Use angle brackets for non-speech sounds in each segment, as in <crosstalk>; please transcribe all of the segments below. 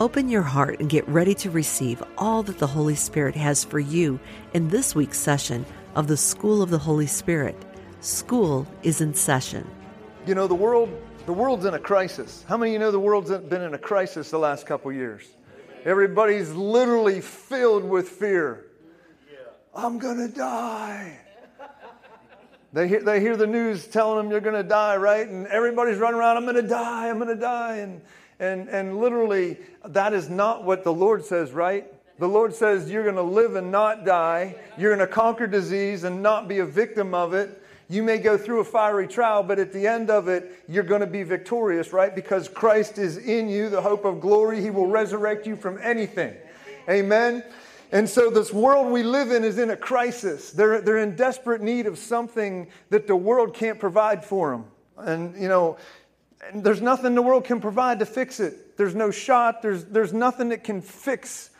Open your heart and get ready to receive all that the Holy Spirit has for you in this week's session of the School of the Holy Spirit. School is in session. You know, the world the world's in a crisis. How many of you know the world's been in a crisis the last couple years? Everybody's literally filled with fear. I'm going to die. They hear, they hear the news telling them you're going to die, right? And everybody's running around, I'm going to die, I'm going to die. And, and, and literally, that is not what the Lord says, right? The Lord says you're going to live and not die. You're going to conquer disease and not be a victim of it. You may go through a fiery trial, but at the end of it, you're going to be victorious, right? Because Christ is in you, the hope of glory. He will resurrect you from anything. Amen. And so, this world we live in is in a crisis. They're, they're in desperate need of something that the world can't provide for them. And, you know, there's nothing the world can provide to fix it. There's no shot, there's, there's nothing that can fix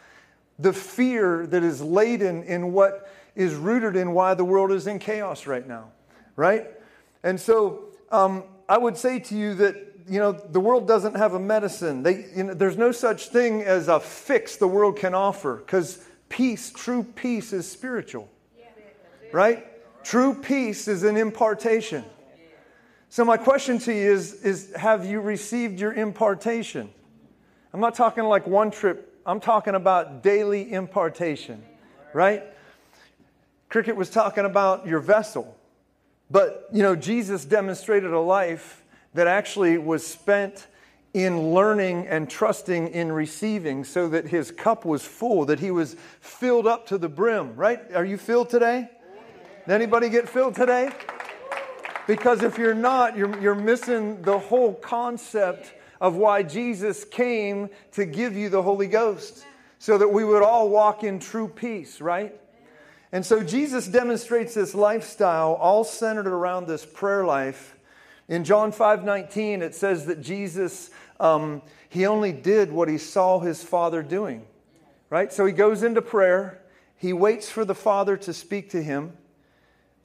the fear that is laden in what is rooted in why the world is in chaos right now right? And so um, I would say to you that you know the world doesn't have a medicine. They, you know, there's no such thing as a fix the world can offer because peace, true peace, is spiritual, right? True peace is an impartation. So my question to you is, is have you received your impartation? I'm not talking like one trip. I'm talking about daily impartation, right? Cricket was talking about your vessel. But, you know, Jesus demonstrated a life that actually was spent in learning and trusting in receiving so that his cup was full, that he was filled up to the brim, right? Are you filled today? Did anybody get filled today? Because if you're not, you're, you're missing the whole concept of why Jesus came to give you the Holy Ghost so that we would all walk in true peace, right? And so Jesus demonstrates this lifestyle all centered around this prayer life. In John 5 19, it says that Jesus, um, he only did what he saw his Father doing, right? So he goes into prayer, he waits for the Father to speak to him.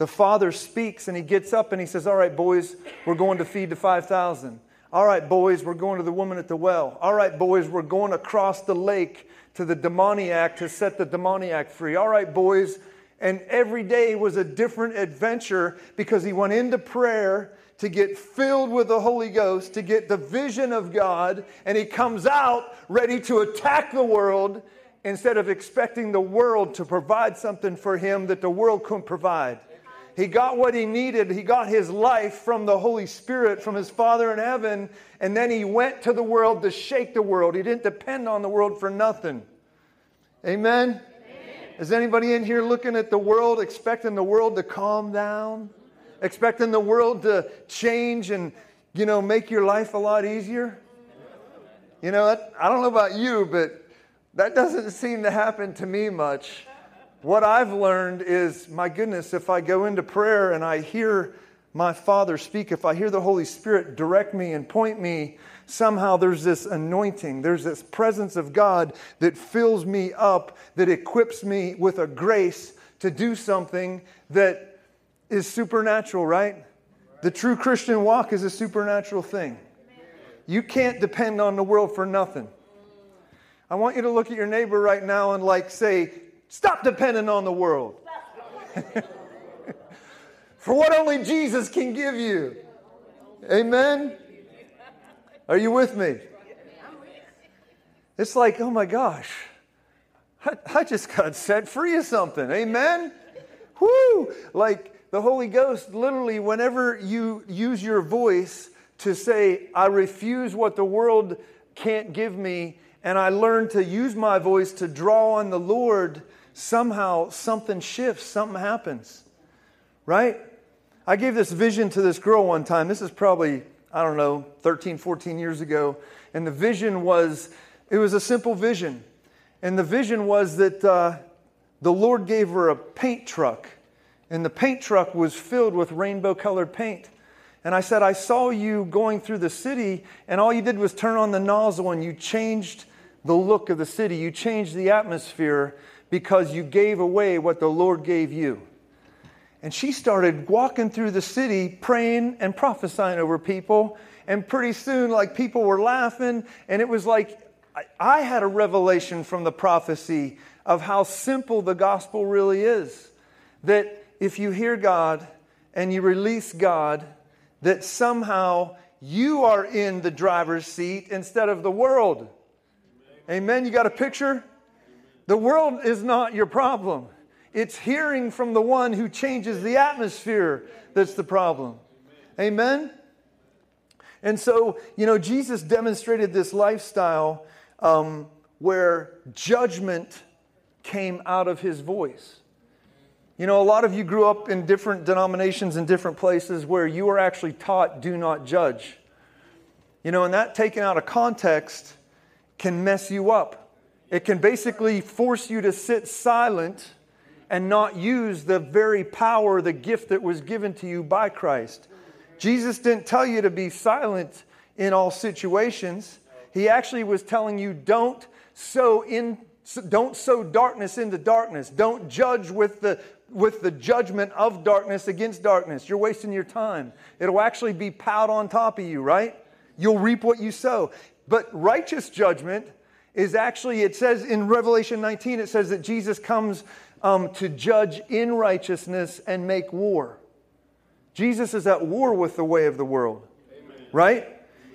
The Father speaks and he gets up and he says, All right, boys, we're going to feed the 5,000. All right, boys, we're going to the woman at the well. All right, boys, we're going across the lake to the demoniac to set the demoniac free. All right, boys, and every day was a different adventure because he went into prayer to get filled with the Holy Ghost, to get the vision of God, and he comes out ready to attack the world instead of expecting the world to provide something for him that the world couldn't provide. He got what he needed. He got his life from the Holy Spirit, from his Father in heaven, and then he went to the world to shake the world. He didn't depend on the world for nothing. Amen? Is anybody in here looking at the world, expecting the world to calm down? Expecting the world to change and, you know, make your life a lot easier? You know, I don't know about you, but that doesn't seem to happen to me much. What I've learned is, my goodness, if I go into prayer and I hear my Father speak, if I hear the Holy Spirit direct me and point me somehow there's this anointing, there's this presence of God that fills me up, that equips me with a grace to do something that is supernatural, right? The true Christian walk is a supernatural thing. You can't depend on the world for nothing. I want you to look at your neighbor right now and like say, stop depending on the world. <laughs> for what only Jesus can give you. Amen. Are you with me? It's like, oh my gosh, I, I just got set free of something. Amen? Whoo! Like the Holy Ghost, literally, whenever you use your voice to say, I refuse what the world can't give me, and I learn to use my voice to draw on the Lord, somehow something shifts, something happens. Right? I gave this vision to this girl one time. This is probably I don't know, 13, 14 years ago. And the vision was, it was a simple vision. And the vision was that uh, the Lord gave her a paint truck, and the paint truck was filled with rainbow colored paint. And I said, I saw you going through the city, and all you did was turn on the nozzle and you changed the look of the city. You changed the atmosphere because you gave away what the Lord gave you. And she started walking through the city, praying and prophesying over people. And pretty soon, like people were laughing, and it was like I had a revelation from the prophecy of how simple the gospel really is. That if you hear God and you release God, that somehow you are in the driver's seat instead of the world. Amen. You got a picture? The world is not your problem. It's hearing from the one who changes the atmosphere that's the problem. Amen. And so, you know, Jesus demonstrated this lifestyle um, where judgment came out of his voice. You know, a lot of you grew up in different denominations in different places where you were actually taught, do not judge. You know, and that taken out of context can mess you up. It can basically force you to sit silent and not use the very power, the gift that was given to you by Christ. Jesus didn't tell you to be silent in all situations. He actually was telling you don't sow in don't sow darkness into darkness. Don't judge with the with the judgment of darkness against darkness. You're wasting your time. It'll actually be piled on top of you, right? You'll reap what you sow. But righteous judgment is actually, it says in Revelation 19, it says that Jesus comes um, to judge in righteousness and make war. Jesus is at war with the way of the world, Amen. right?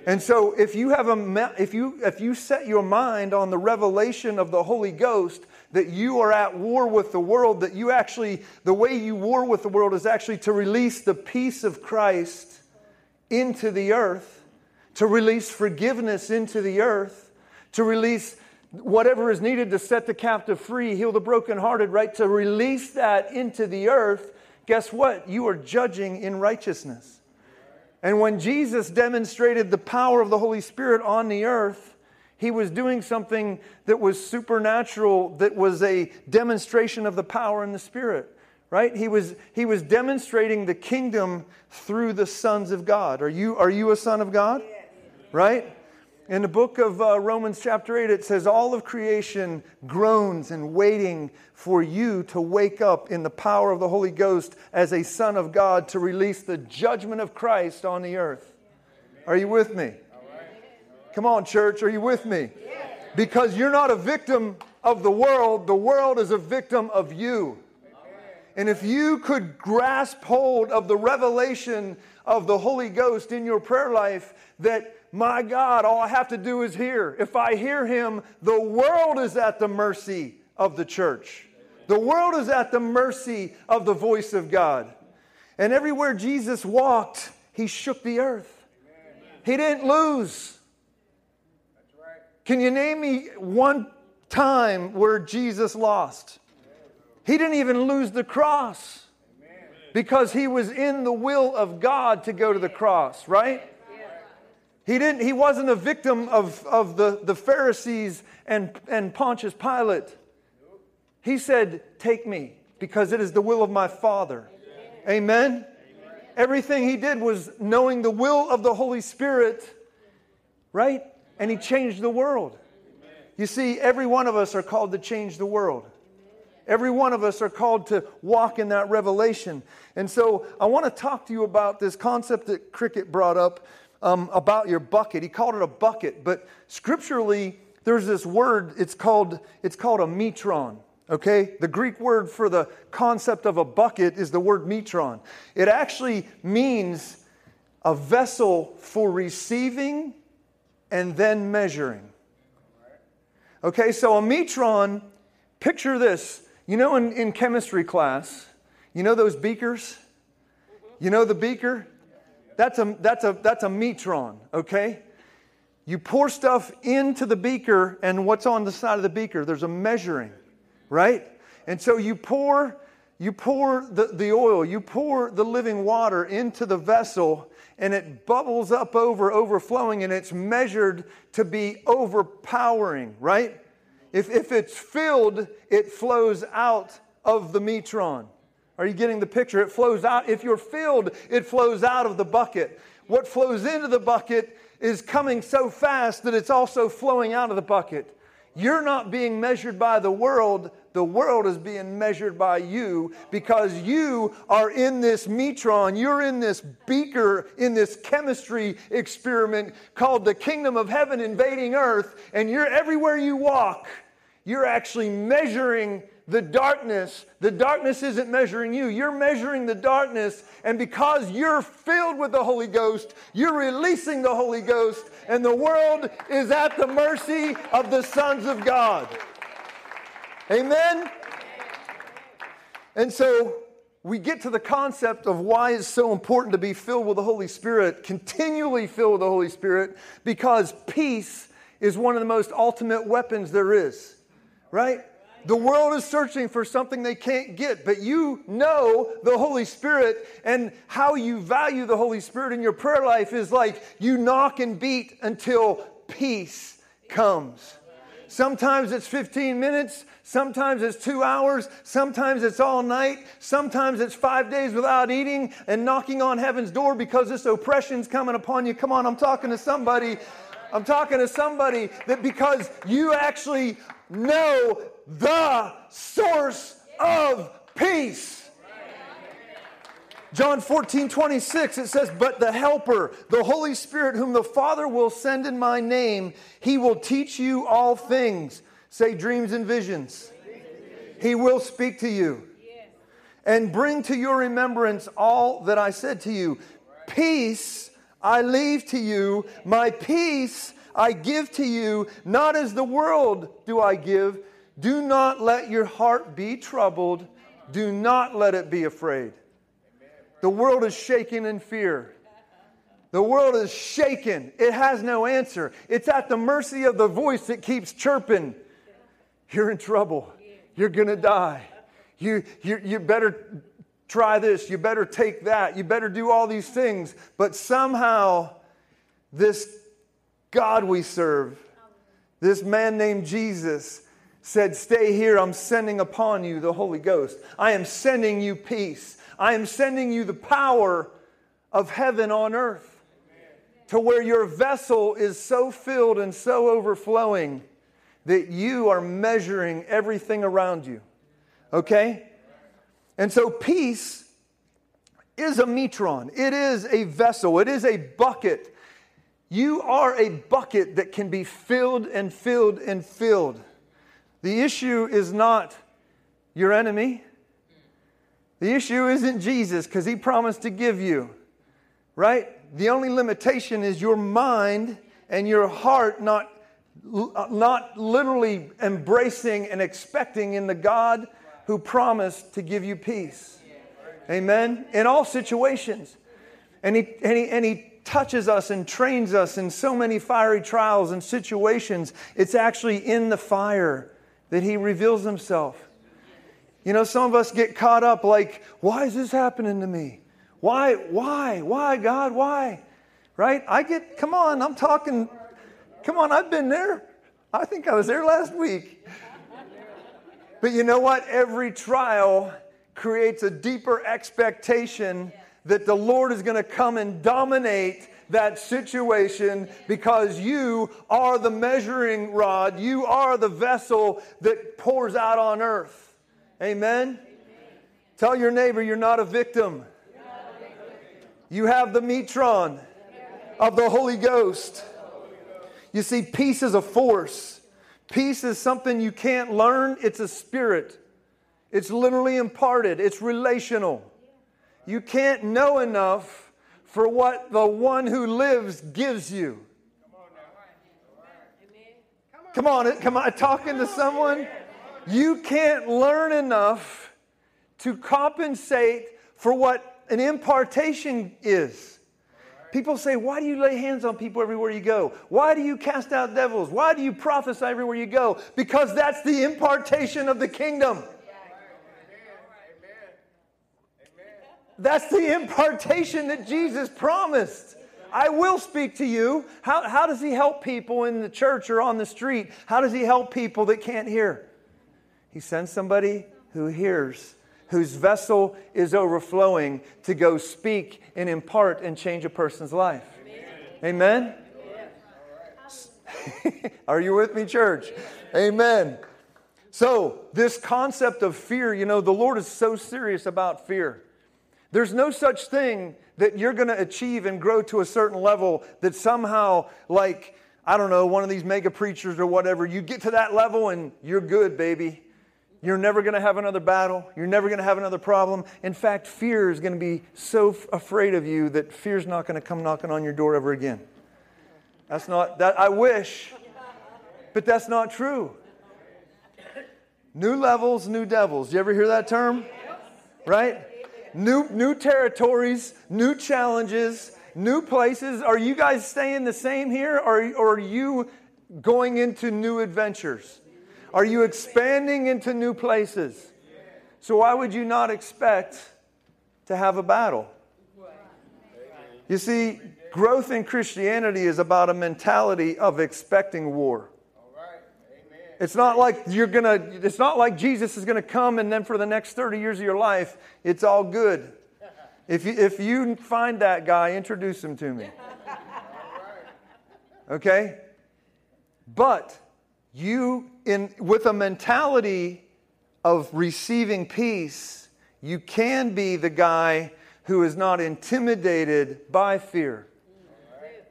And so if you have a if you if you set your mind on the revelation of the Holy Ghost that you are at war with the world that you actually the way you war with the world is actually to release the peace of Christ into the earth, to release forgiveness into the earth, to release whatever is needed to set the captive free, heal the brokenhearted, right? To release that into the earth, guess what? You are judging in righteousness. And when Jesus demonstrated the power of the Holy Spirit on the earth, he was doing something that was supernatural, that was a demonstration of the power in the Spirit, right? He was, he was demonstrating the kingdom through the sons of God. Are you, are you a son of God? Right? In the book of uh, Romans, chapter 8, it says, All of creation groans and waiting for you to wake up in the power of the Holy Ghost as a son of God to release the judgment of Christ on the earth. Are you with me? Come on, church, are you with me? Because you're not a victim of the world, the world is a victim of you. And if you could grasp hold of the revelation of the Holy Ghost in your prayer life, that my God, all I have to do is hear. If I hear him, the world is at the mercy of the church. The world is at the mercy of the voice of God. And everywhere Jesus walked, he shook the earth. He didn't lose. Can you name me one time where Jesus lost? He didn't even lose the cross because he was in the will of God to go to the cross, right? He, didn't, he wasn't a victim of, of the, the Pharisees and, and Pontius Pilate. He said, Take me, because it is the will of my Father. Amen? Amen? Everything he did was knowing the will of the Holy Spirit, right? And he changed the world. You see, every one of us are called to change the world. Every one of us are called to walk in that revelation. And so I want to talk to you about this concept that Cricket brought up um, about your bucket. He called it a bucket, but scripturally, there's this word, it's called, it's called a metron. Okay? The Greek word for the concept of a bucket is the word metron. It actually means a vessel for receiving and then measuring. Okay, so a metron, picture this. You know, in, in chemistry class, you know those beakers? You know the beaker? That's a, that's a, that's a metron, okay? You pour stuff into the beaker, and what's on the side of the beaker? There's a measuring, right? And so you pour, you pour the, the oil, you pour the living water into the vessel, and it bubbles up over, overflowing, and it's measured to be overpowering, right? If, if it's filled, it flows out of the metron. Are you getting the picture? It flows out. If you're filled, it flows out of the bucket. What flows into the bucket is coming so fast that it's also flowing out of the bucket. You're not being measured by the world, the world is being measured by you because you are in this metron, you're in this beaker, in this chemistry experiment called the kingdom of heaven invading earth, and you're everywhere you walk, you're actually measuring the darkness. The darkness isn't measuring you, you're measuring the darkness. And because you're filled with the Holy Ghost, you're releasing the Holy Ghost, and the world is at the mercy of the sons of God. Amen? And so we get to the concept of why it's so important to be filled with the Holy Spirit, continually filled with the Holy Spirit, because peace is one of the most ultimate weapons there is, right? The world is searching for something they can't get, but you know the Holy Spirit, and how you value the Holy Spirit in your prayer life is like you knock and beat until peace comes. Sometimes it's 15 minutes, sometimes it's two hours, sometimes it's all night, sometimes it's five days without eating and knocking on heaven's door because this oppression's coming upon you. Come on, I'm talking to somebody. I'm talking to somebody that because you actually know the source of peace. John 14, 26, it says, But the Helper, the Holy Spirit, whom the Father will send in my name, he will teach you all things. Say dreams and visions. He will speak to you and bring to your remembrance all that I said to you. Peace I leave to you, my peace I give to you, not as the world do I give. Do not let your heart be troubled. Do not let it be afraid. The world is shaking in fear. The world is shaken. It has no answer. It's at the mercy of the voice that keeps chirping. You're in trouble. You're going to die. You, you, you better try this. You better take that. You better do all these things. But somehow, this God we serve, this man named Jesus, said, Stay here, I'm sending upon you the Holy Ghost. I am sending you peace. I am sending you the power of heaven on earth to where your vessel is so filled and so overflowing that you are measuring everything around you. Okay? And so peace is a metron, it is a vessel, it is a bucket. You are a bucket that can be filled and filled and filled. The issue is not your enemy. The issue isn't Jesus because he promised to give you, right? The only limitation is your mind and your heart not, not literally embracing and expecting in the God who promised to give you peace. Amen? In all situations. And he, and he, and he touches us and trains us in so many fiery trials and situations. It's actually in the fire that He reveals Himself. You know, some of us get caught up like, why is this happening to me? Why, why, why, God, why? Right? I get, come on, I'm talking, come on, I've been there. I think I was there last week. But you know what? Every trial creates a deeper expectation that the Lord is going to come and dominate that situation because you are the measuring rod, you are the vessel that pours out on earth. Amen? Tell your neighbor you're not a victim. You have the metron of the Holy Ghost. You see, peace is a force. Peace is something you can't learn, it's a spirit. It's literally imparted, it's relational. You can't know enough for what the one who lives gives you. Come on, come on, talking to someone. You can't learn enough to compensate for what an impartation is. People say, Why do you lay hands on people everywhere you go? Why do you cast out devils? Why do you prophesy everywhere you go? Because that's the impartation of the kingdom. That's the impartation that Jesus promised. I will speak to you. How, how does he help people in the church or on the street? How does he help people that can't hear? He sends somebody who hears, whose vessel is overflowing to go speak and impart and change a person's life. Amen? Amen? <laughs> Are you with me, church? Amen. So, this concept of fear, you know, the Lord is so serious about fear. There's no such thing that you're going to achieve and grow to a certain level that somehow, like, I don't know, one of these mega preachers or whatever, you get to that level and you're good, baby. You're never going to have another battle. You're never going to have another problem. In fact, fear is going to be so f- afraid of you that fear's not going to come knocking on your door ever again. That's not, that I wish, but that's not true. New levels, new devils. You ever hear that term? Right? New, new territories, new challenges, new places. Are you guys staying the same here or, or are you going into new adventures? Are you expanding into new places? So, why would you not expect to have a battle? You see, growth in Christianity is about a mentality of expecting war. It's not like you're gonna, it's not like Jesus is gonna come and then for the next 30 years of your life, it's all good. If you, if you find that guy, introduce him to me. <laughs> Okay? But you, in, with a mentality of receiving peace, you can be the guy who is not intimidated by fear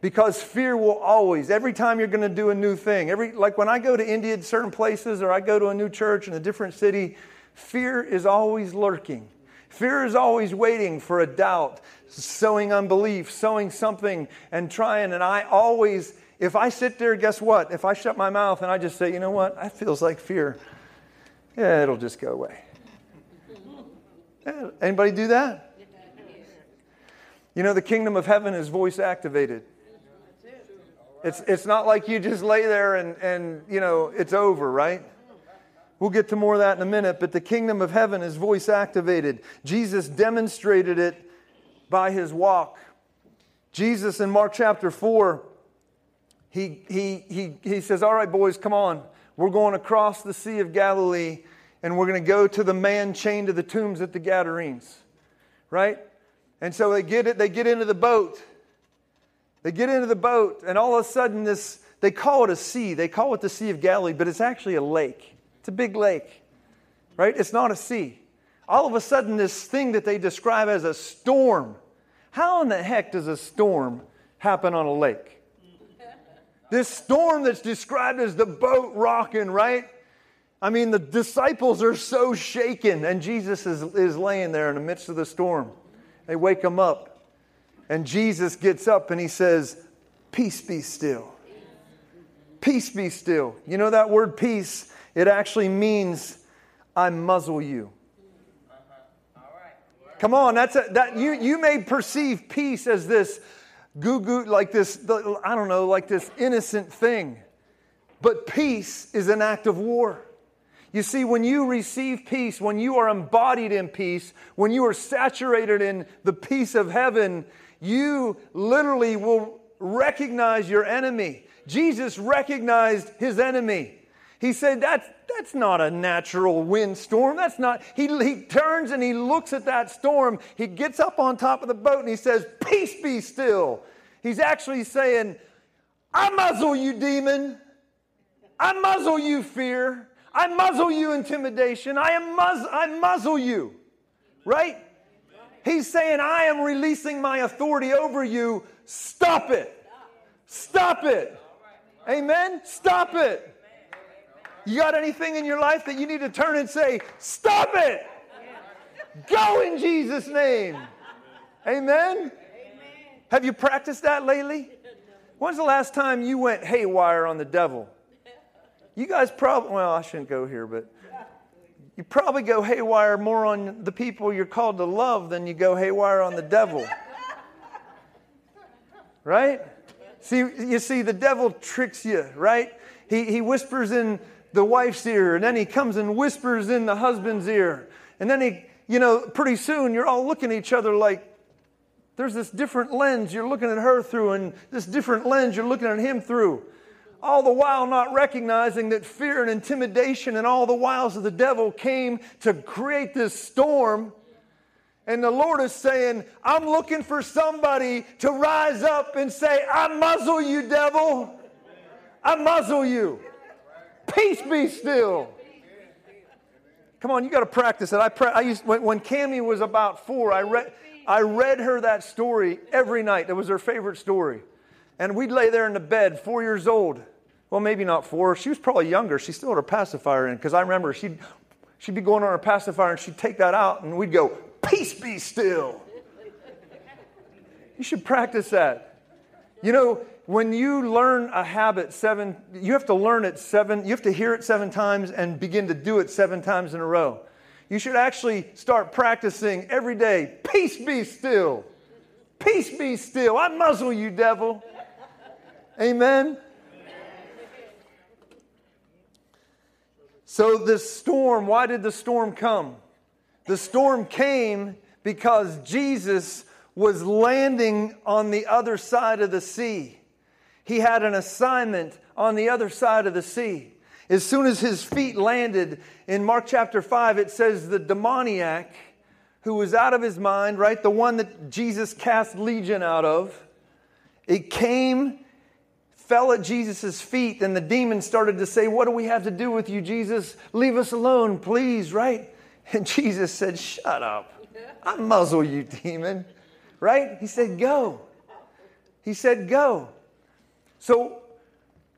because fear will always every time you're going to do a new thing every like when i go to india certain places or i go to a new church in a different city fear is always lurking. Fear is always waiting for a doubt sowing unbelief sowing something and trying and i always if i sit there guess what? If i shut my mouth and i just say you know what? That feels like fear yeah it'll just go away. Anybody do that? You know the kingdom of heaven is voice activated it's, it's not like you just lay there and, and, you know, it's over, right? We'll get to more of that in a minute, but the kingdom of heaven is voice activated. Jesus demonstrated it by his walk. Jesus in Mark chapter 4, he, he, he, he says, All right, boys, come on. We're going across the Sea of Galilee and we're going to go to the man chained to the tombs at the Gadarenes, right? And so they get it, they get into the boat they get into the boat, and all of a sudden, this they call it a sea. They call it the Sea of Galilee, but it's actually a lake. It's a big lake, right? It's not a sea. All of a sudden, this thing that they describe as a storm. How in the heck does a storm happen on a lake? This storm that's described as the boat rocking, right? I mean, the disciples are so shaken, and Jesus is, is laying there in the midst of the storm. They wake him up. And Jesus gets up and he says, Peace be still. Peace be still. You know that word peace? It actually means I muzzle you. Come on, that's a, that you you may perceive peace as this goo goo like this I don't know like this innocent thing, but peace is an act of war. You see, when you receive peace, when you are embodied in peace, when you are saturated in the peace of heaven, you literally will recognize your enemy. Jesus recognized his enemy. He said, That's, that's not a natural windstorm. That's not. He, he turns and he looks at that storm. He gets up on top of the boat and he says, Peace be still. He's actually saying, I muzzle you, demon. I muzzle you, fear. I muzzle you, intimidation. I, am muzz- I muzzle you. Right? He's saying, I am releasing my authority over you. Stop it. Stop it. Amen? Stop it. You got anything in your life that you need to turn and say, Stop it. Go in Jesus' name. Amen? Have you practiced that lately? When's the last time you went haywire on the devil? You guys probably, well, I shouldn't go here, but you probably go haywire more on the people you're called to love than you go haywire on the devil. Right? See, you see, the devil tricks you, right? He, he whispers in the wife's ear, and then he comes and whispers in the husband's ear. And then he, you know, pretty soon you're all looking at each other like, There's this different lens you're looking at her through, and this different lens you're looking at him through. All the while, not recognizing that fear and intimidation and all the wiles of the devil came to create this storm. And the Lord is saying, I'm looking for somebody to rise up and say, I muzzle you, devil. I muzzle you. Peace be still. Come on, you got to practice it. I, pra- I used when, when Cammy was about four, I read I read her that story every night. That was her favorite story, and we'd lay there in the bed, four years old. Well, maybe not four. She was probably younger. She still had her pacifier in because I remember she'd she'd be going on her pacifier and she'd take that out, and we'd go, "Peace be still." You should practice that. You know, when you learn a habit seven, you have to learn it seven, you have to hear it seven times and begin to do it seven times in a row. You should actually start practicing every day. Peace be still. Peace be still. I muzzle you, devil. Amen. So, this storm, why did the storm come? The storm came because Jesus was landing on the other side of the sea he had an assignment on the other side of the sea. As soon as his feet landed in Mark chapter 5, it says the demoniac who was out of his mind, right? The one that Jesus cast legion out of, it came, fell at Jesus' feet, and the demon started to say, What do we have to do with you, Jesus? Leave us alone, please, right? And <laughs> Jesus said, Shut up. I muzzle you, demon, right? He said, Go. He said, Go. So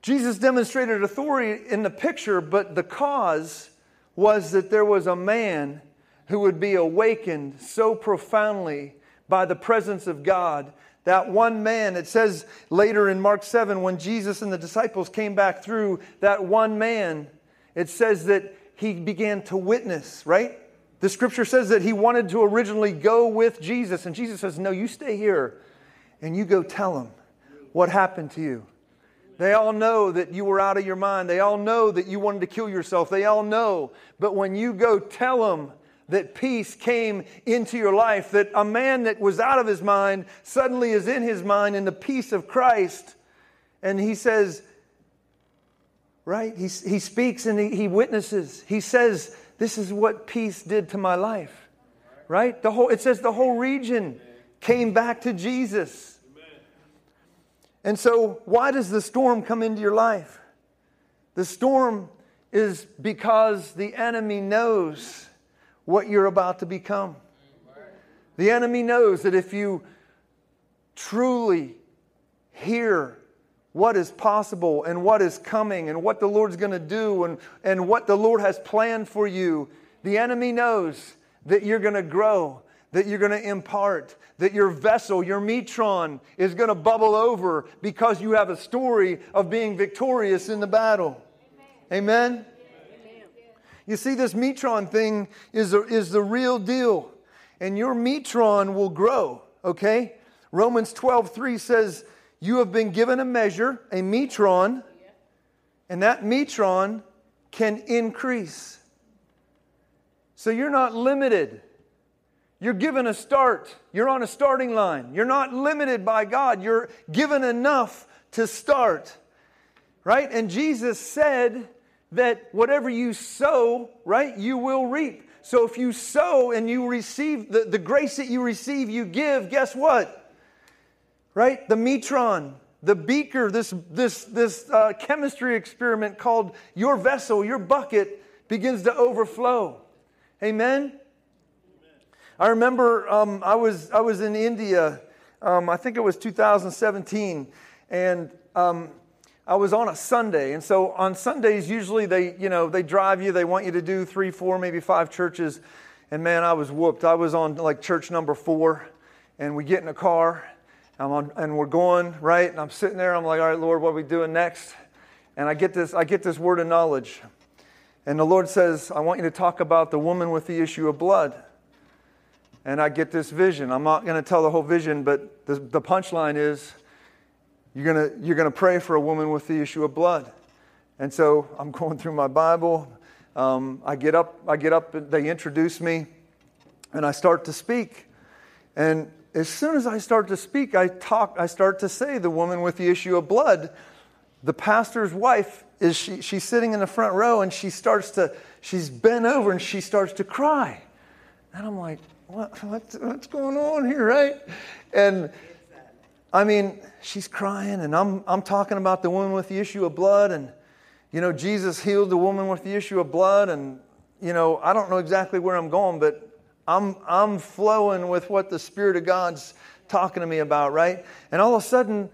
Jesus demonstrated authority in the picture, but the cause was that there was a man who would be awakened so profoundly by the presence of God. That one man, it says later in Mark 7, when Jesus and the disciples came back through, that one man, it says that he began to witness, right? The scripture says that he wanted to originally go with Jesus, and Jesus says, No, you stay here and you go tell them what happened to you. They all know that you were out of your mind. They all know that you wanted to kill yourself. They all know. But when you go tell them that peace came into your life, that a man that was out of his mind suddenly is in his mind in the peace of Christ, and he says, right? He, he speaks and he, he witnesses. He says, This is what peace did to my life, right? The whole, it says the whole region came back to Jesus. And so, why does the storm come into your life? The storm is because the enemy knows what you're about to become. The enemy knows that if you truly hear what is possible and what is coming and what the Lord's going to do and, and what the Lord has planned for you, the enemy knows that you're going to grow that you're going to impart, that your vessel, your metron, is going to bubble over because you have a story of being victorious in the battle. Amen? Amen? You see, this metron thing is, is the real deal, and your metron will grow, okay? Romans 12 3 says, You have been given a measure, a metron, and that metron can increase. So you're not limited. You're given a start. You're on a starting line. You're not limited by God. You're given enough to start. Right? And Jesus said that whatever you sow, right, you will reap. So if you sow and you receive the, the grace that you receive, you give, guess what? Right? The metron, the beaker, this, this, this uh, chemistry experiment called your vessel, your bucket, begins to overflow. Amen? I remember um, I, was, I was in India, um, I think it was 2017, and um, I was on a Sunday. And so on Sundays, usually they, you know, they drive you, they want you to do three, four, maybe five churches. And man, I was whooped. I was on like church number four, and we get in a car, on, and we're going, right? And I'm sitting there, I'm like, all right, Lord, what are we doing next? And I get this, I get this word of knowledge. And the Lord says, I want you to talk about the woman with the issue of blood and I get this vision. I'm not going to tell the whole vision, but the, the punchline is you're going you're gonna pray for a woman with the issue of blood. And so I'm <laughs> going through my Bible. Um, I get up, I get up, they introduce me, and I start to speak. And as soon as I start to speak, I talk, I start to say the woman with the issue of blood. The pastor's wife is she, she's sitting in the front row and she starts to, she's bent over and she starts to cry. And I'm like, what, what's, what's going on here, right? And I mean, she's crying, and I'm, I'm talking about the woman with the issue of blood, and, you know, Jesus healed the woman with the issue of blood, and, you know, I don't know exactly where I'm going, but I'm, I'm flowing with what the Spirit of God's talking to me about, right? And all of a sudden,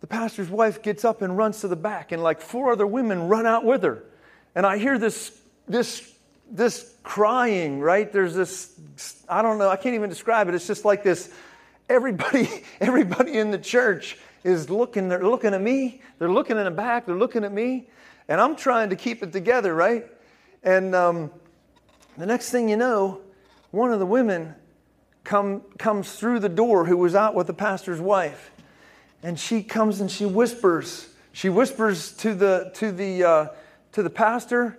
the pastor's wife gets up and runs to the back, and like four other women run out with her. And I hear this, this, this crying, right? There's this, I don't know, I can't even describe it. It's just like this everybody, <laughs> everybody in the church is looking, they're looking at me, they're looking in the back, they're looking at me, and I'm trying to keep it together, right? And um, the next thing you know, one of the women come, comes through the door who was out with the pastor's wife. And she comes and she whispers. She whispers to the, to the, uh, to the pastor,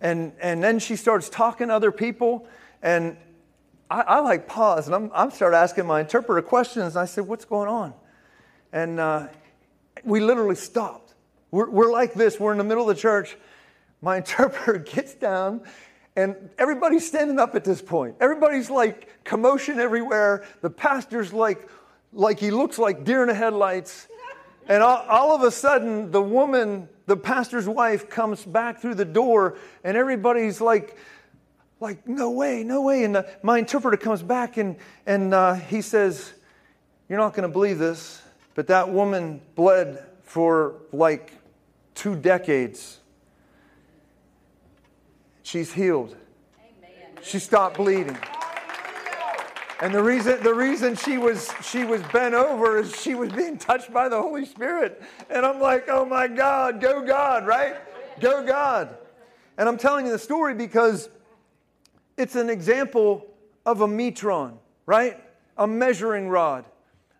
and, and then she starts talking to other people. And I, I like pause and I'm, I'm start asking my interpreter questions. And I said, What's going on? And uh, we literally stopped. We're, we're like this. We're in the middle of the church. My <laughs> interpreter gets down and everybody's standing up at this point. Everybody's like commotion everywhere. The pastor's like, like he looks like deer in the headlights. And all, all, of a sudden, the woman, the pastor's wife, comes back through the door, and everybody's like, like, no way, no way. And the, my interpreter comes back and, and uh, he says, You're not going to believe this, but that woman bled for like two decades. She's healed. Amen. She stopped bleeding. And the reason, the reason she, was, she was bent over is she was being touched by the Holy Spirit. And I'm like, oh my God, go God, right? Go God. And I'm telling you the story because it's an example of a metron, right? A measuring rod.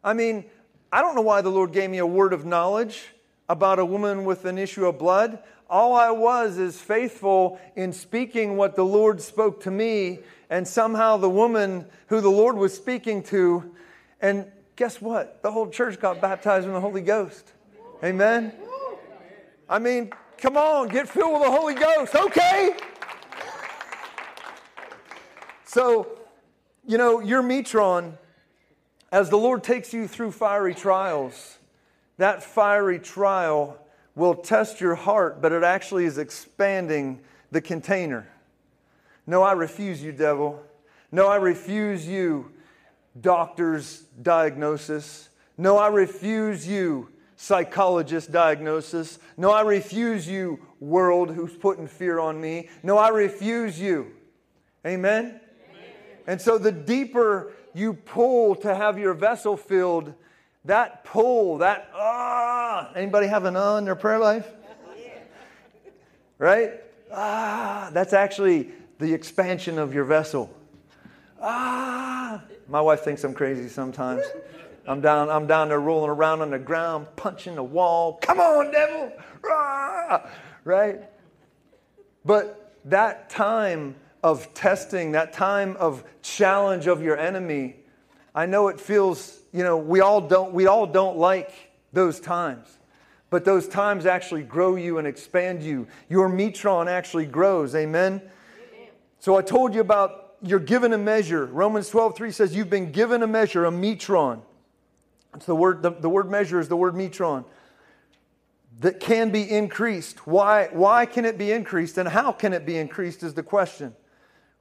I mean, I don't know why the Lord gave me a word of knowledge about a woman with an issue of blood. All I was is faithful in speaking what the Lord spoke to me, and somehow the woman who the Lord was speaking to, and guess what? The whole church got baptized in the Holy Ghost. Amen? I mean, come on, get filled with the Holy Ghost. Okay. So, you know, your metron, as the Lord takes you through fiery trials, that fiery trial will test your heart, but it actually is expanding the container. No, I refuse you, devil. No, I refuse you, doctor's diagnosis. No, I refuse you, psychologist diagnosis. No, I refuse you, world who's putting fear on me. No, I refuse you. Amen? And so the deeper you pull to have your vessel filled, that pull, that ah, anybody have an ah in their prayer life? Right? Ah, that's actually the expansion of your vessel. Ah, my wife thinks I'm crazy sometimes. I'm down, I'm down there rolling around on the ground, punching the wall. Come on, devil! Ah, right? But that time of testing, that time of challenge of your enemy, I know it feels, you know, we all don't, we all don't like those times. But those times actually grow you and expand you. Your metron actually grows. Amen? Amen. So I told you about you're given a measure. Romans 12, 3 says you've been given a measure, a metron. It's the word, the, the word measure is the word metron that can be increased. Why, why can it be increased and how can it be increased is the question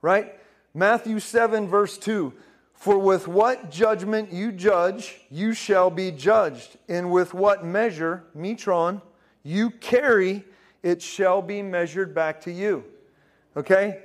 right? Matthew 7, verse 2 For with what judgment you judge, you shall be judged, and with what measure, metron, you carry, it shall be measured back to you. Okay?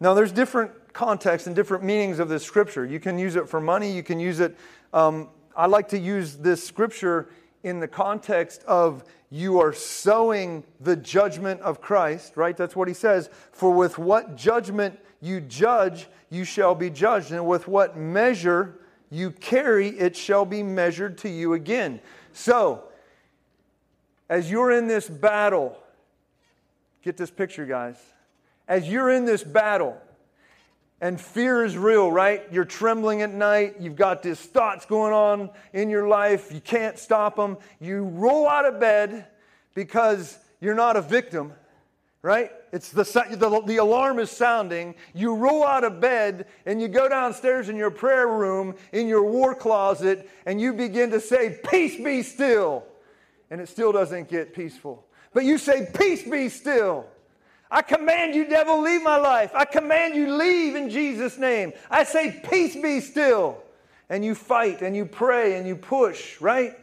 Now, there's different contexts and different meanings of this scripture. You can use it for money, you can use it. Um, I like to use this scripture in the context of you are sowing the judgment of Christ, right? That's what he says. For with what judgment you judge, you shall be judged. And with what measure you carry, it shall be measured to you again. So, as you're in this battle, get this picture, guys. As you're in this battle, and fear is real, right? You're trembling at night. You've got these thoughts going on in your life. You can't stop them. You roll out of bed because you're not a victim, right? It's the, the, the alarm is sounding. You roll out of bed and you go downstairs in your prayer room, in your war closet, and you begin to say, Peace be still. And it still doesn't get peaceful. But you say, Peace be still. I command you, devil, leave my life. I command you, leave in Jesus' name. I say, Peace be still. And you fight and you pray and you push, right?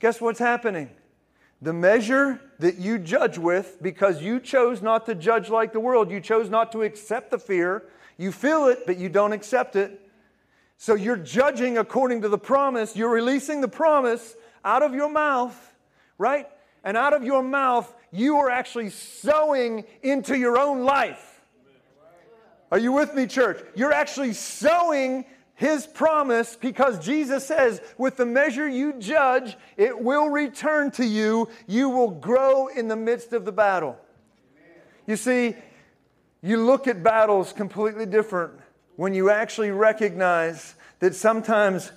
Guess what's happening? The measure that you judge with, because you chose not to judge like the world, you chose not to accept the fear. You feel it, but you don't accept it. So you're judging according to the promise. You're releasing the promise out of your mouth, right? And out of your mouth, you are actually sowing into your own life. Are you with me, church? You're actually sowing his promise because Jesus says, with the measure you judge, it will return to you. You will grow in the midst of the battle. You see, you look at battles completely different when you actually recognize that sometimes,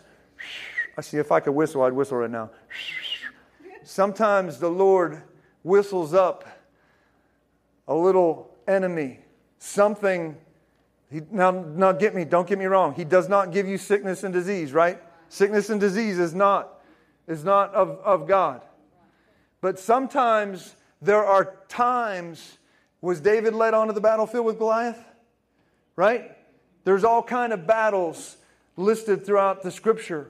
I see if I could whistle, I'd whistle right now. Sometimes the Lord whistles up a little enemy, something. He, now, now get me, don't get me wrong. He does not give you sickness and disease, right? Sickness and disease is not, is not of, of God. But sometimes there are times, was David led onto the battlefield with Goliath? Right? There's all kind of battles listed throughout the scripture.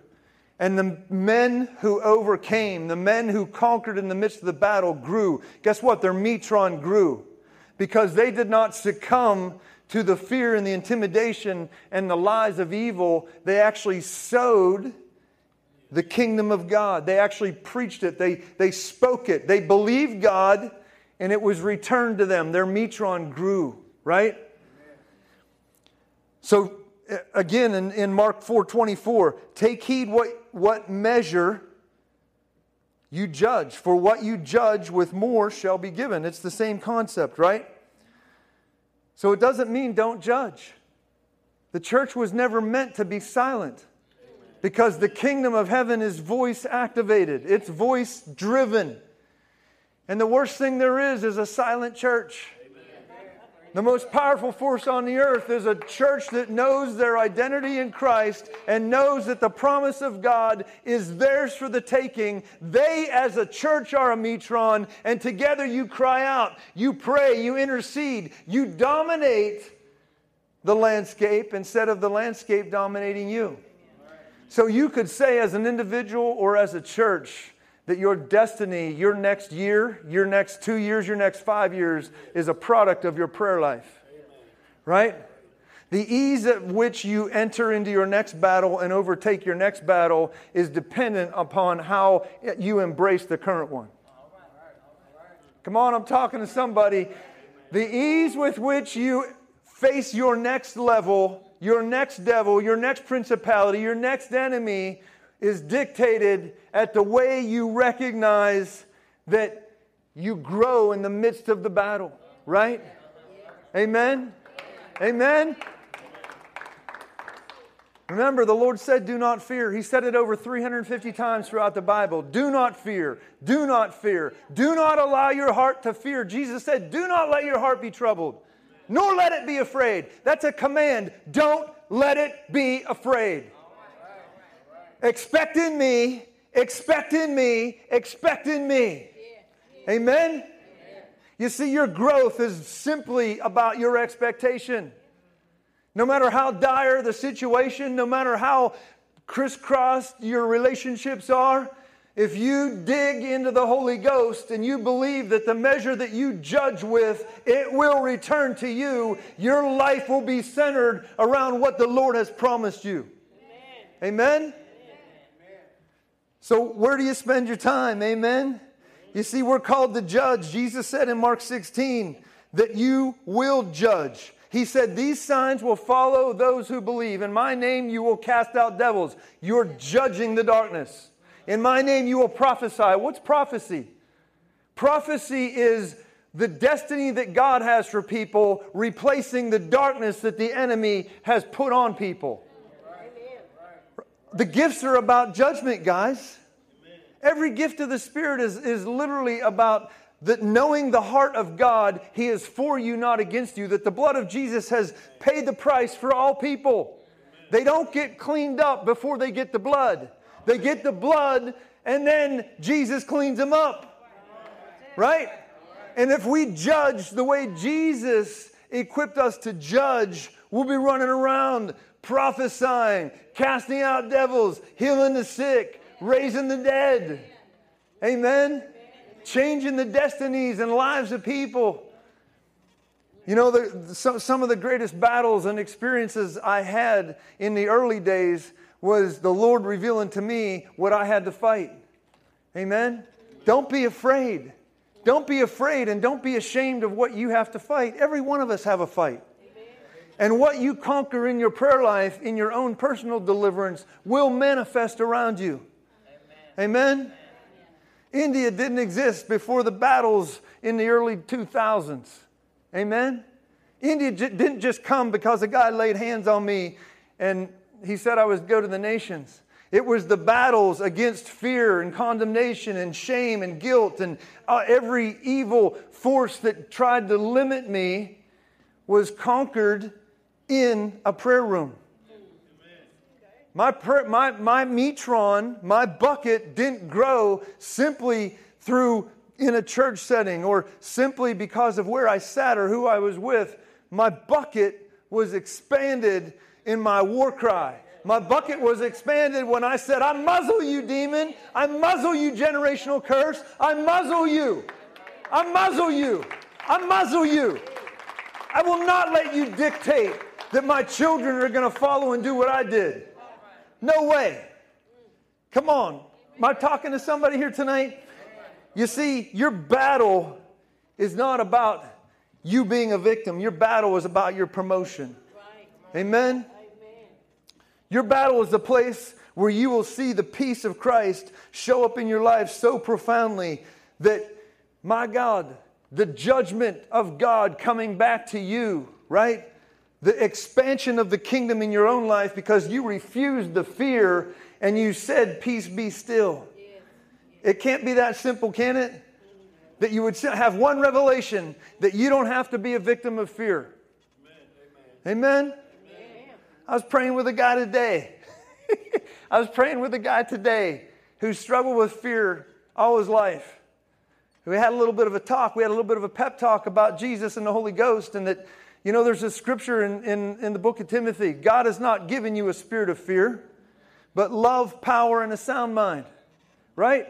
And the men who overcame, the men who conquered in the midst of the battle grew. Guess what? Their metron grew because they did not succumb to the fear and the intimidation and the lies of evil. They actually sowed the kingdom of God. They actually preached it, they, they spoke it, they believed God, and it was returned to them. Their metron grew, right? So again in, in Mark 4:24, take heed what, what measure you judge, for what you judge with more shall be given. It's the same concept, right? So it doesn't mean don't judge. The church was never meant to be silent because the kingdom of heaven is voice activated, it's voice driven. And the worst thing there is is a silent church. The most powerful force on the earth is a church that knows their identity in Christ and knows that the promise of God is theirs for the taking. They, as a church, are a metron, and together you cry out, you pray, you intercede, you dominate the landscape instead of the landscape dominating you. So you could say, as an individual or as a church, that your destiny, your next year, your next two years, your next five years is a product of your prayer life. Right? The ease at which you enter into your next battle and overtake your next battle is dependent upon how you embrace the current one. Come on, I'm talking to somebody. The ease with which you face your next level, your next devil, your next principality, your next enemy is dictated at the way you recognize that you grow in the midst of the battle, right? Amen? Amen? Remember, the Lord said, Do not fear. He said it over 350 times throughout the Bible. Do not fear. Do not fear. Do not allow your heart to fear. Jesus said, Do not let your heart be troubled, nor let it be afraid. That's a command. Don't let it be afraid. Expect in me, expect in me, expect in me. Amen? You see, your growth is simply about your expectation. No matter how dire the situation, no matter how crisscrossed your relationships are, if you dig into the Holy Ghost and you believe that the measure that you judge with, it will return to you, your life will be centered around what the Lord has promised you. Amen? Amen? So, where do you spend your time? Amen? You see, we're called to judge. Jesus said in Mark 16 that you will judge. He said, These signs will follow those who believe. In my name, you will cast out devils. You're judging the darkness. In my name, you will prophesy. What's prophecy? Prophecy is the destiny that God has for people, replacing the darkness that the enemy has put on people. The gifts are about judgment, guys. Every gift of the Spirit is, is literally about that knowing the heart of God, He is for you, not against you, that the blood of Jesus has paid the price for all people. They don't get cleaned up before they get the blood. They get the blood, and then Jesus cleans them up. Right? And if we judge the way Jesus equipped us to judge, we'll be running around prophesying, casting out devils, healing the sick, raising the dead. Amen? Changing the destinies and lives of people. You know, the, some, some of the greatest battles and experiences I had in the early days was the Lord revealing to me what I had to fight. Amen? Don't be afraid. Don't be afraid and don't be ashamed of what you have to fight. Every one of us have a fight. And what you conquer in your prayer life, in your own personal deliverance, will manifest around you. Amen? Amen? India didn't exist before the battles in the early 2000s. Amen? India j- didn't just come because a guy laid hands on me and he said I was go to the nations. It was the battles against fear and condemnation and shame and guilt and uh, every evil force that tried to limit me was conquered in a prayer room. My, my, my metron, my bucket didn't grow simply through in a church setting or simply because of where I sat or who I was with. My bucket was expanded in my war cry. My bucket was expanded when I said, I muzzle you, demon. I muzzle you, generational curse. I muzzle you. I muzzle you. I muzzle you. I will not let you dictate that my children are going to follow and do what I did. No way. Come on. Am I talking to somebody here tonight? You see, your battle is not about you being a victim. Your battle is about your promotion. Amen? Your battle is the place where you will see the peace of Christ show up in your life so profoundly that, my God, the judgment of God coming back to you, right? The expansion of the kingdom in your own life because you refused the fear and you said, Peace be still. It can't be that simple, can it? That you would have one revelation that you don't have to be a victim of fear. Amen? Amen? I was praying with a guy today. <laughs> I was praying with a guy today who struggled with fear all his life. We had a little bit of a talk. We had a little bit of a pep talk about Jesus and the Holy Ghost, and that you know, there's a scripture in, in, in the book of Timothy God has not given you a spirit of fear, but love, power, and a sound mind. Right?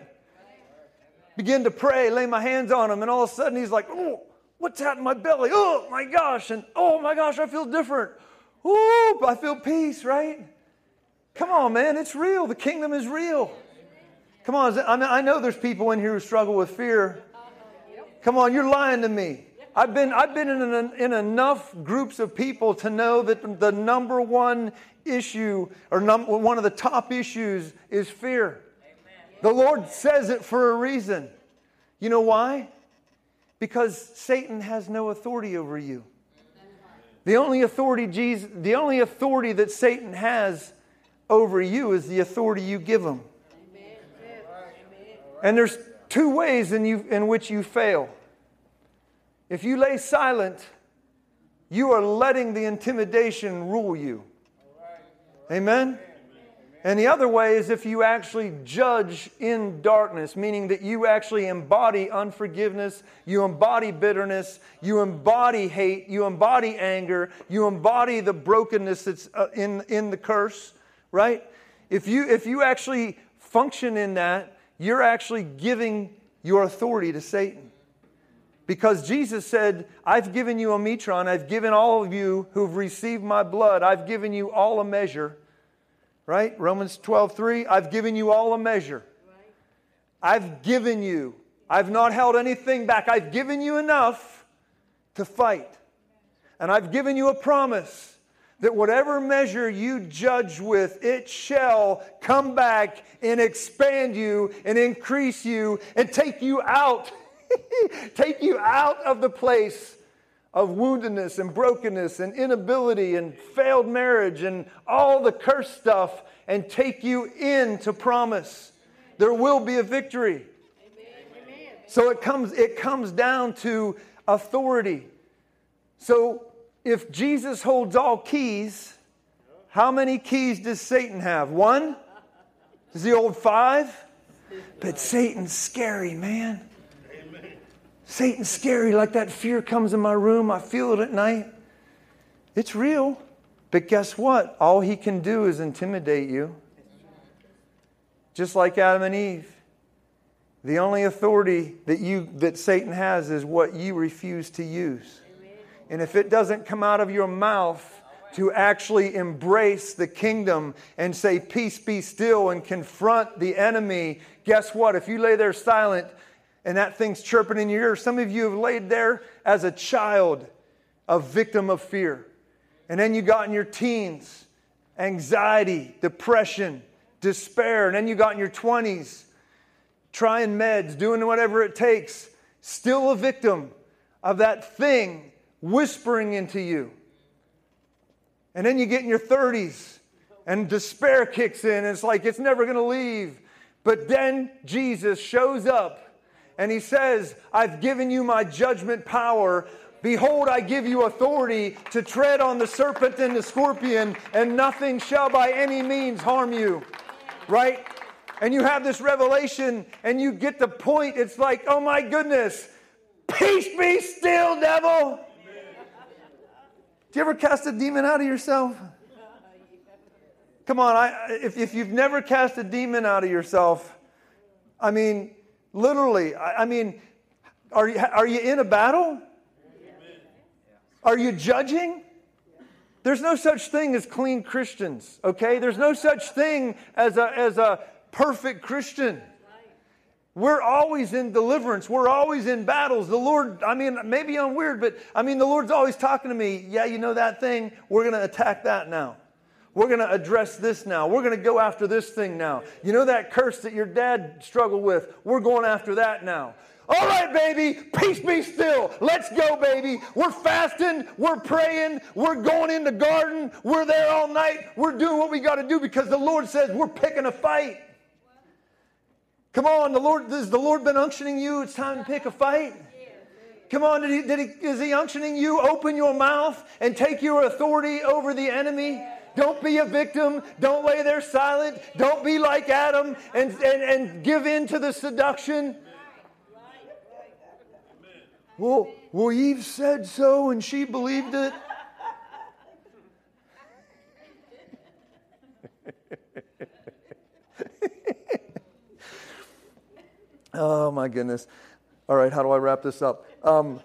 Begin to pray, lay my hands on him, and all of a sudden he's like, oh, what's that in my belly? Oh my gosh, and oh my gosh, I feel different. Ooh, I feel peace, right? Come on, man, it's real. The kingdom is real. Come on, I know there's people in here who struggle with fear. Come on, you're lying to me. I've been, I've been in, an, in enough groups of people to know that the number one issue, or num- one of the top issues, is fear. Amen. The Lord says it for a reason. You know why? Because Satan has no authority over you. The only authority Jesus, the only authority that Satan has over you is the authority you give him. Amen. And there's two ways in, you, in which you fail. If you lay silent, you are letting the intimidation rule you. Amen? And the other way is if you actually judge in darkness, meaning that you actually embody unforgiveness, you embody bitterness, you embody hate, you embody anger, you embody the brokenness that's uh, in, in the curse, right? If you, if you actually function in that, you're actually giving your authority to Satan. Because Jesus said, I've given you a metron, I've given all of you who've received my blood, I've given you all a measure. Right? Romans 12, 3, I've given you all a measure. I've given you. I've not held anything back. I've given you enough to fight. And I've given you a promise that whatever measure you judge with, it shall come back and expand you and increase you and take you out <laughs> take you out of the place of woundedness and brokenness and inability and failed marriage and all the cursed stuff and take you into promise. There will be a victory. So it comes, it comes down to authority. So if Jesus holds all keys, how many keys does Satan have? One? Is he old five? But Satan's scary, man. Satan's scary. Like that fear comes in my room. I feel it at night. It's real. But guess what? All he can do is intimidate you. Just like Adam and Eve. The only authority that you that Satan has is what you refuse to use. And if it doesn't come out of your mouth to actually embrace the kingdom and say, Peace be still, and confront the enemy, guess what? If you lay there silent and that thing's chirping in your ear, some of you have laid there as a child, a victim of fear. And then you got in your teens, anxiety, depression, despair. And then you got in your 20s, trying meds, doing whatever it takes, still a victim of that thing whispering into you. And then you get in your 30s and despair kicks in, and it's like it's never going to leave. But then Jesus shows up and he says, I've given you my judgment power. Behold, I give you authority to tread on the serpent and the scorpion, and nothing shall by any means harm you. Right? And you have this revelation, and you get the point. It's like, oh my goodness, peace be still, devil. Do you ever cast a demon out of yourself? Come on, I, if, if you've never cast a demon out of yourself, I mean, literally, I, I mean, are you, are you in a battle? Are you judging? There's no such thing as clean Christians, okay? There's no such thing as a, as a perfect Christian. We're always in deliverance. We're always in battles. The Lord, I mean, maybe I'm weird, but I mean, the Lord's always talking to me. Yeah, you know that thing? We're going to attack that now. We're going to address this now. We're going to go after this thing now. You know that curse that your dad struggled with? We're going after that now. All right, baby, peace be still. Let's go, baby. We're fasting, we're praying, we're going in the garden, we're there all night, we're doing what we got to do because the Lord says we're picking a fight. Come on, the Lord, has the Lord been unctioning you? It's time to pick a fight. Come on, did he, did he, is he unctioning you? Open your mouth and take your authority over the enemy. Don't be a victim. Don't lay there silent. Don't be like Adam and, and, and give in to the seduction. Well, well, Eve said so and she believed it. <laughs> Oh, my goodness. All right, how do I wrap this up? Um,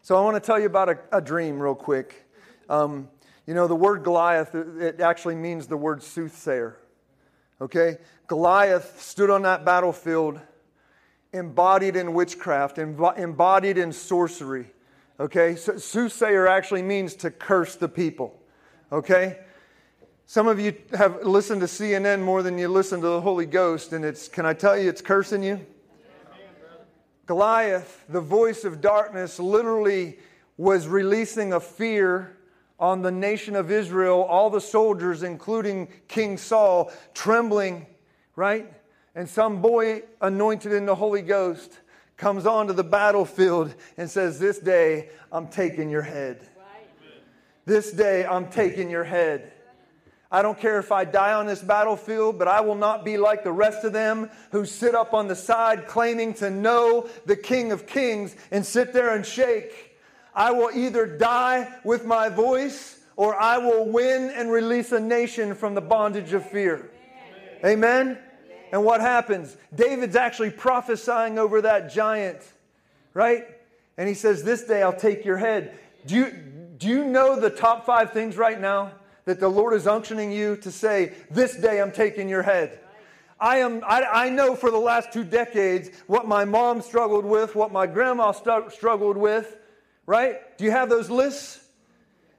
so, I want to tell you about a, a dream real quick. Um, you know, the word Goliath, it actually means the word soothsayer. Okay? Goliath stood on that battlefield embodied in witchcraft, embodied in sorcery. Okay? So, soothsayer actually means to curse the people. Okay? Some of you have listened to CNN more than you listen to the Holy Ghost, and it's, can I tell you, it's cursing you? Goliath, the voice of darkness, literally was releasing a fear on the nation of Israel, all the soldiers, including King Saul, trembling, right? And some boy anointed in the Holy Ghost comes onto the battlefield and says, This day I'm taking your head. This day I'm taking your head. I don't care if I die on this battlefield, but I will not be like the rest of them who sit up on the side claiming to know the King of Kings and sit there and shake. I will either die with my voice or I will win and release a nation from the bondage of fear. Amen? And what happens? David's actually prophesying over that giant, right? And he says, This day I'll take your head. Do you, do you know the top five things right now? that the Lord is unctioning you to say, This day I'm taking your head. I, am, I, I know for the last two decades what my mom struggled with, what my grandma st- struggled with, right? Do you have those lists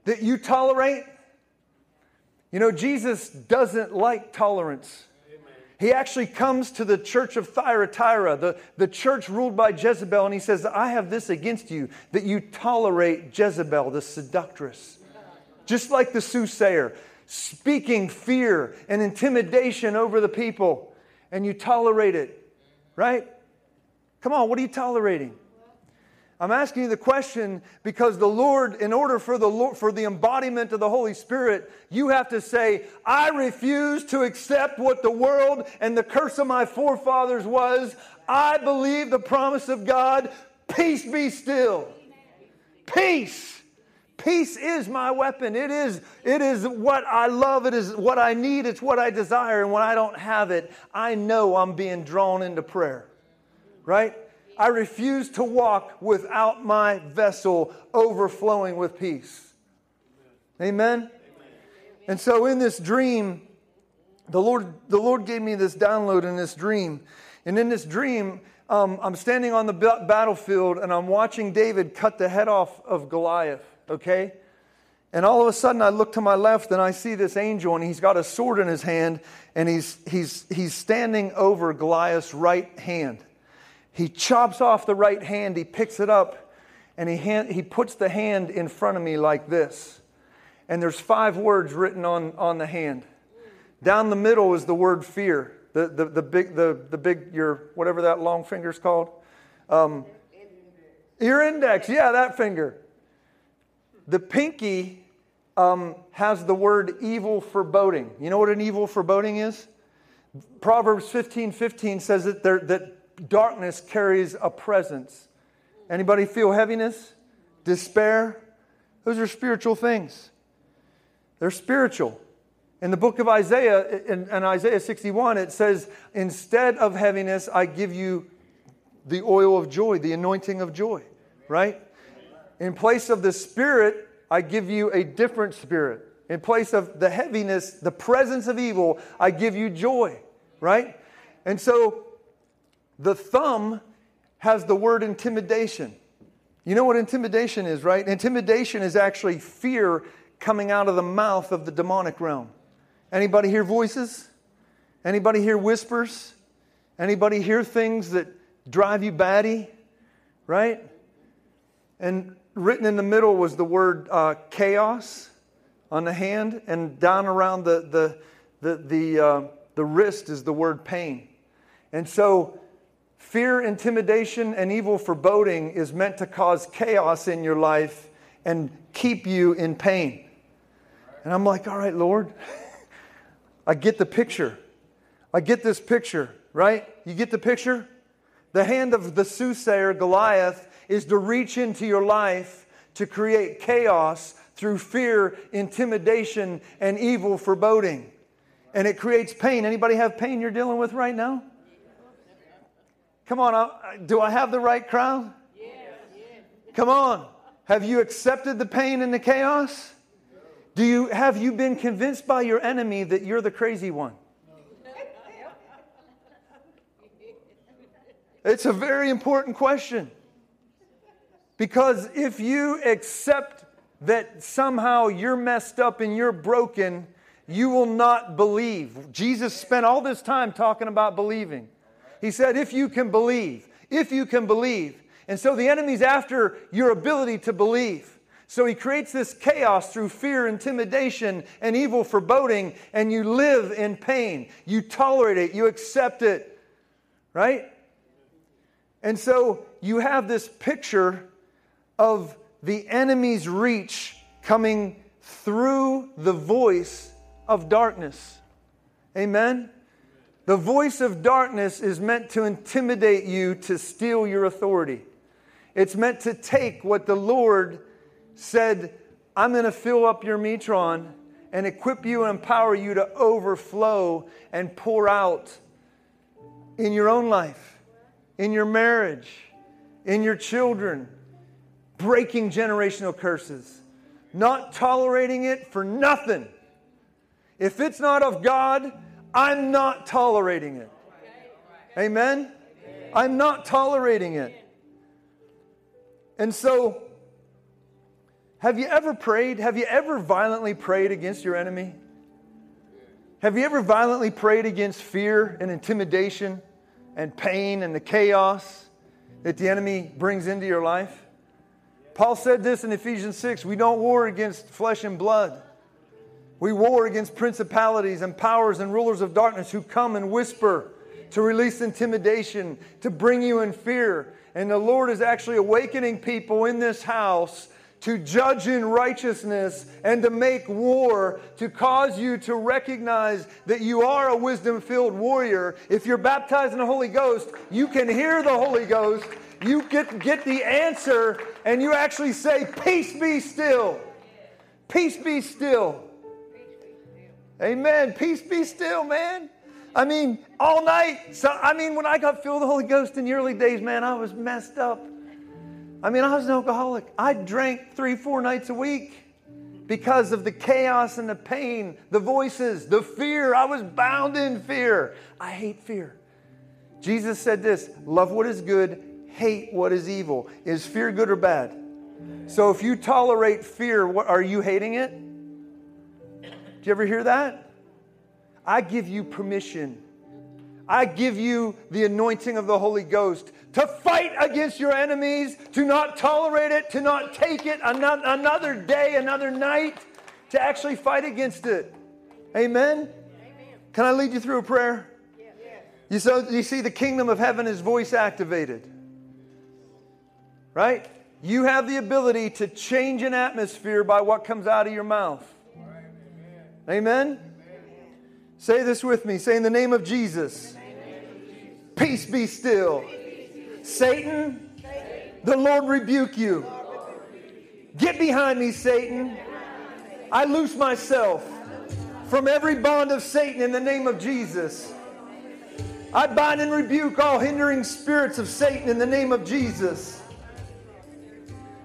that you tolerate? You know, Jesus doesn't like tolerance. He actually comes to the church of Thyatira, the, the church ruled by Jezebel, and he says, I have this against you, that you tolerate Jezebel, the seductress. Just like the soothsayer, speaking fear and intimidation over the people, and you tolerate it, right? Come on, what are you tolerating? I'm asking you the question because the Lord, in order for the Lord, for the embodiment of the Holy Spirit, you have to say, I refuse to accept what the world and the curse of my forefathers was. I believe the promise of God. Peace be still. Peace. Peace is my weapon. It is, it is what I love. It is what I need. It's what I desire. And when I don't have it, I know I'm being drawn into prayer. Right? I refuse to walk without my vessel overflowing with peace. Amen? And so in this dream, the Lord, the Lord gave me this download in this dream. And in this dream, um, I'm standing on the battlefield and I'm watching David cut the head off of Goliath, okay? And all of a sudden, I look to my left and I see this angel, and he's got a sword in his hand, and he's, he's, he's standing over Goliath's right hand. He chops off the right hand, he picks it up, and he, hand, he puts the hand in front of me like this. And there's five words written on, on the hand. Down the middle is the word fear. The, the, the big, the, the big, your, whatever that long finger's called. Um, your index, yeah, that finger. The pinky um, has the word evil foreboding. You know what an evil foreboding is? Proverbs 15 15 says that, there, that darkness carries a presence. Anybody feel heaviness? Despair? Those are spiritual things. They're spiritual. In the book of Isaiah, in, in, Isaiah 61, it says, Instead of heaviness, I give you the oil of joy, the anointing of joy, right? In place of the spirit, I give you a different spirit. In place of the heaviness, the presence of evil, I give you joy, right? And so the thumb has the word intimidation. You know what intimidation is, right? Intimidation is actually fear coming out of the mouth of the demonic realm. Anybody hear voices? Anybody hear whispers? Anybody hear things that drive you batty? Right? And written in the middle was the word uh, chaos on the hand, and down around the, the, the, the, uh, the wrist is the word pain. And so Fear, intimidation, and evil foreboding is meant to cause chaos in your life and keep you in pain. And I'm like, all right, Lord, <laughs> I get the picture. I get this picture, right? You get the picture? The hand of the soothsayer, Goliath, is to reach into your life to create chaos through fear, intimidation, and evil foreboding. And it creates pain. Anybody have pain you're dealing with right now? Come on, uh, do I have the right crowd? Come on. Have you accepted the pain and the chaos? Do you have you been convinced by your enemy that you're the crazy one? It's a very important question. Because if you accept that somehow you're messed up and you're broken, you will not believe. Jesus spent all this time talking about believing. He said, if you can believe, if you can believe. And so the enemy's after your ability to believe. So he creates this chaos through fear, intimidation, and evil foreboding, and you live in pain. You tolerate it, you accept it, right? And so you have this picture of the enemy's reach coming through the voice of darkness. Amen? The voice of darkness is meant to intimidate you to steal your authority. It's meant to take what the Lord said, I'm going to fill up your metron and equip you and empower you to overflow and pour out in your own life, in your marriage, in your children, breaking generational curses, not tolerating it for nothing. If it's not of God, I'm not tolerating it. Amen? I'm not tolerating it. And so, have you ever prayed? Have you ever violently prayed against your enemy? Have you ever violently prayed against fear and intimidation and pain and the chaos that the enemy brings into your life? Paul said this in Ephesians 6 we don't war against flesh and blood. We war against principalities and powers and rulers of darkness who come and whisper to release intimidation, to bring you in fear. And the Lord is actually awakening people in this house to judge in righteousness and to make war, to cause you to recognize that you are a wisdom filled warrior. If you're baptized in the Holy Ghost, you can hear the Holy Ghost, you get, get the answer, and you actually say, Peace be still. Peace be still. Amen. Peace be still, man. I mean, all night. So, I mean, when I got filled with the Holy Ghost in the early days, man, I was messed up. I mean, I was an alcoholic. I drank three, four nights a week because of the chaos and the pain, the voices, the fear. I was bound in fear. I hate fear. Jesus said this love what is good, hate what is evil. Is fear good or bad? So if you tolerate fear, what, are you hating it? Do you ever hear that? I give you permission. I give you the anointing of the Holy Ghost to fight against your enemies, to not tolerate it, to not take it another day, another night, to actually fight against it. Amen? Amen. Can I lead you through a prayer? Yes. You, so, you see, the kingdom of heaven is voice activated. Right? You have the ability to change an atmosphere by what comes out of your mouth. Amen? Say this with me. Say, in the name of Jesus, peace be still. Satan, the Lord rebuke you. Get behind me, Satan. I loose myself from every bond of Satan in the name of Jesus. I bind and rebuke all hindering spirits of Satan in the name of Jesus.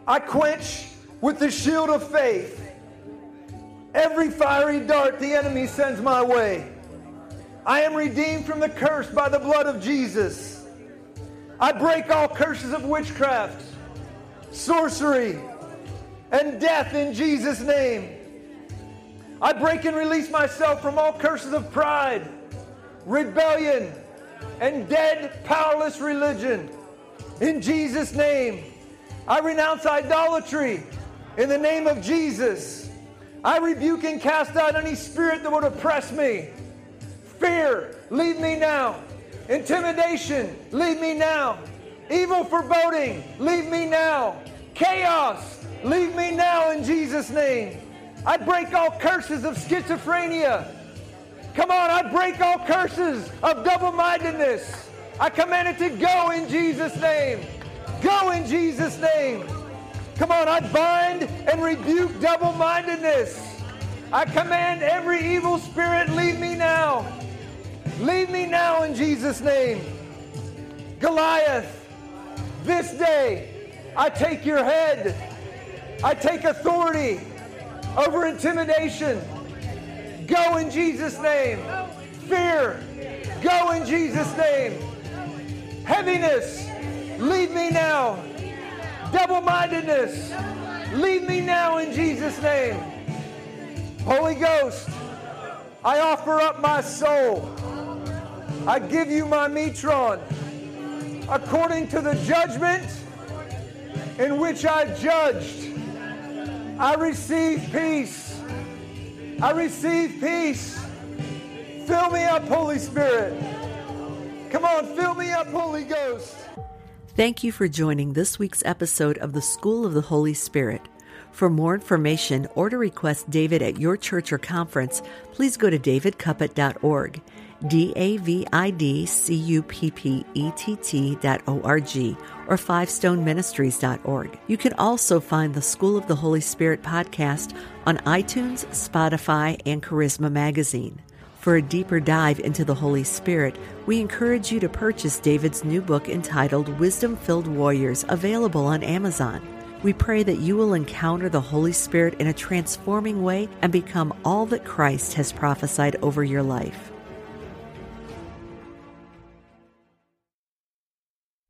I quench with the shield of faith every fiery dart the enemy sends my way. I am redeemed from the curse by the blood of Jesus. I break all curses of witchcraft, sorcery, and death in Jesus' name. I break and release myself from all curses of pride, rebellion, and dead, powerless religion. In Jesus' name, I renounce idolatry. In the name of Jesus, I rebuke and cast out any spirit that would oppress me. Fear, leave me now. Intimidation, leave me now. Evil foreboding, leave me now. Chaos, leave me now in Jesus' name. I break all curses of schizophrenia. Come on, I break all curses of double mindedness. I command it to go in Jesus' name. Go in Jesus' name. Come on, I bind and rebuke double mindedness. I command every evil spirit, leave me now. Leave me now in Jesus' name. Goliath, this day I take your head. I take authority over intimidation. Go in Jesus' name. Fear, go in Jesus' name. Heaviness, leave me now. Double mindedness, leave me now in Jesus' name. Holy Ghost, I offer up my soul. I give you my metron according to the judgment in which I judged. I receive peace. I receive peace. Fill me up, Holy Spirit. Come on, fill me up, Holy Ghost. Thank you for joining this week's episode of the School of the Holy Spirit. For more information or to request David at your church or conference, please go to davidcuppett.org. D A V I D C U P P E T T dot O R G or fivestoneministries.org. You can also find the School of the Holy Spirit podcast on iTunes, Spotify, and Charisma Magazine. For a deeper dive into the Holy Spirit, we encourage you to purchase David's new book entitled Wisdom Filled Warriors, available on Amazon. We pray that you will encounter the Holy Spirit in a transforming way and become all that Christ has prophesied over your life.